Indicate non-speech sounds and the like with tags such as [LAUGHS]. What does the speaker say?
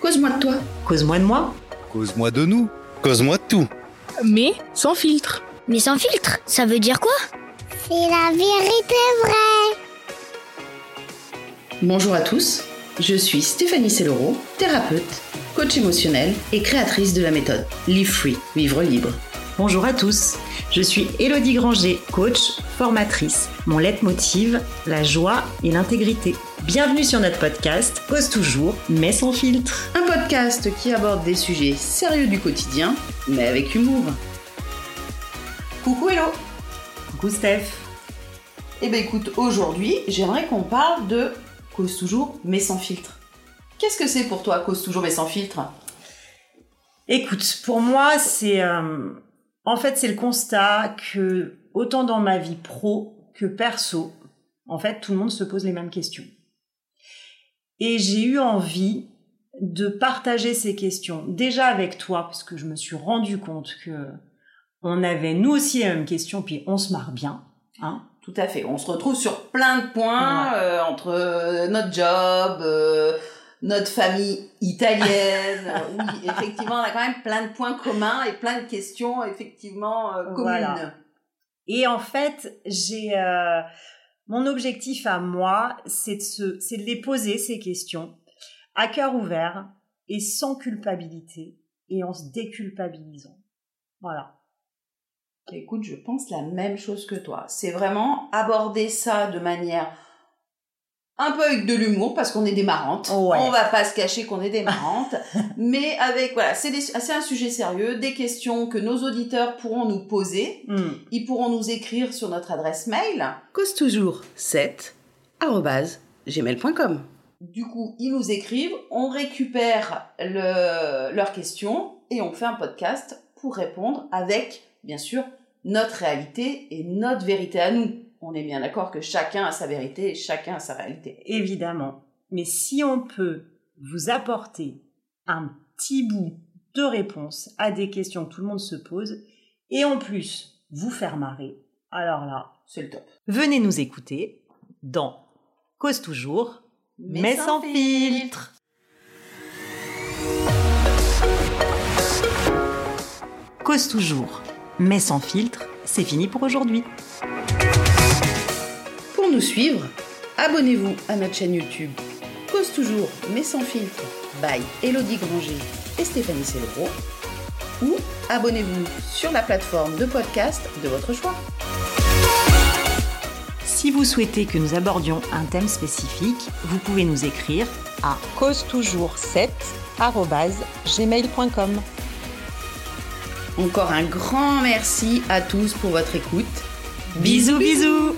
Cause-moi de toi. Cause-moi de moi. Cause-moi de nous. Cause-moi de tout. Mais sans filtre. Mais sans filtre, ça veut dire quoi? C'est la vérité vraie. Bonjour à tous, je suis Stéphanie Sellero, thérapeute, coach émotionnel et créatrice de la méthode Live Free, vivre libre. Bonjour à tous, je suis Elodie Granger, coach, formatrice. Mon leitmotiv, la joie et l'intégrité. Bienvenue sur notre podcast Cause toujours, mais sans filtre. Un podcast qui aborde des sujets sérieux du quotidien, mais avec humour. Coucou Hello Coucou Steph Eh ben écoute, aujourd'hui, j'aimerais qu'on parle de Cause toujours, mais sans filtre. Qu'est-ce que c'est pour toi, Cause toujours, mais sans filtre? Écoute, pour moi, c'est... euh, en fait, c'est le constat que, autant dans ma vie pro que perso, en fait, tout le monde se pose les mêmes questions. Et j'ai eu envie de partager ces questions, déjà avec toi, parce que je me suis rendu compte que on avait nous aussi les mêmes questions, puis on se marre bien. Hein Tout à fait. On se retrouve sur plein de points Ouais. euh, entre euh, notre job, euh, notre famille italienne. [LAUGHS] Oui, effectivement, on a quand même plein de points communs et plein de questions effectivement euh, communes. Voilà. Et en fait, j'ai euh, mon objectif à moi, c'est de se, c'est de les poser ces questions à cœur ouvert et sans culpabilité et en se déculpabilisant. Voilà. Écoute, je pense la même chose que toi. C'est vraiment aborder ça de manière un peu avec de l'humour parce qu'on est des marrantes. Ouais. On va pas se cacher qu'on est des marrantes, [LAUGHS] mais avec voilà, c'est un sujet sérieux, des questions que nos auditeurs pourront nous poser. Hmm. Ils pourront nous écrire sur notre adresse mail cause toujours 7 gmail.com. Du coup, ils nous écrivent, on récupère le- leurs questions et on fait un podcast pour répondre avec, bien sûr, notre réalité et notre vérité à nous. On est bien d'accord que chacun a sa vérité et chacun a sa réalité. Évidemment. Mais si on peut vous apporter un petit bout de réponse à des questions que tout le monde se pose, et en plus vous faire marrer, alors là, C'est le top. venez nous écouter dans Cause toujours, mais, sans filtre. Cause toujours, mais sans filtre, c'est fini pour aujourd'hui. Pour nous suivre, abonnez-vous à notre chaîne YouTube Cause toujours, mais sans filtre, by Elodie Granger et Stéphanie Célébro, ou abonnez-vous sur la plateforme de podcast de votre choix. Si vous souhaitez que nous abordions un thème spécifique, vous pouvez nous écrire à cause toujours 7 gmail.com. Encore un grand merci à tous pour votre écoute. bisous bisous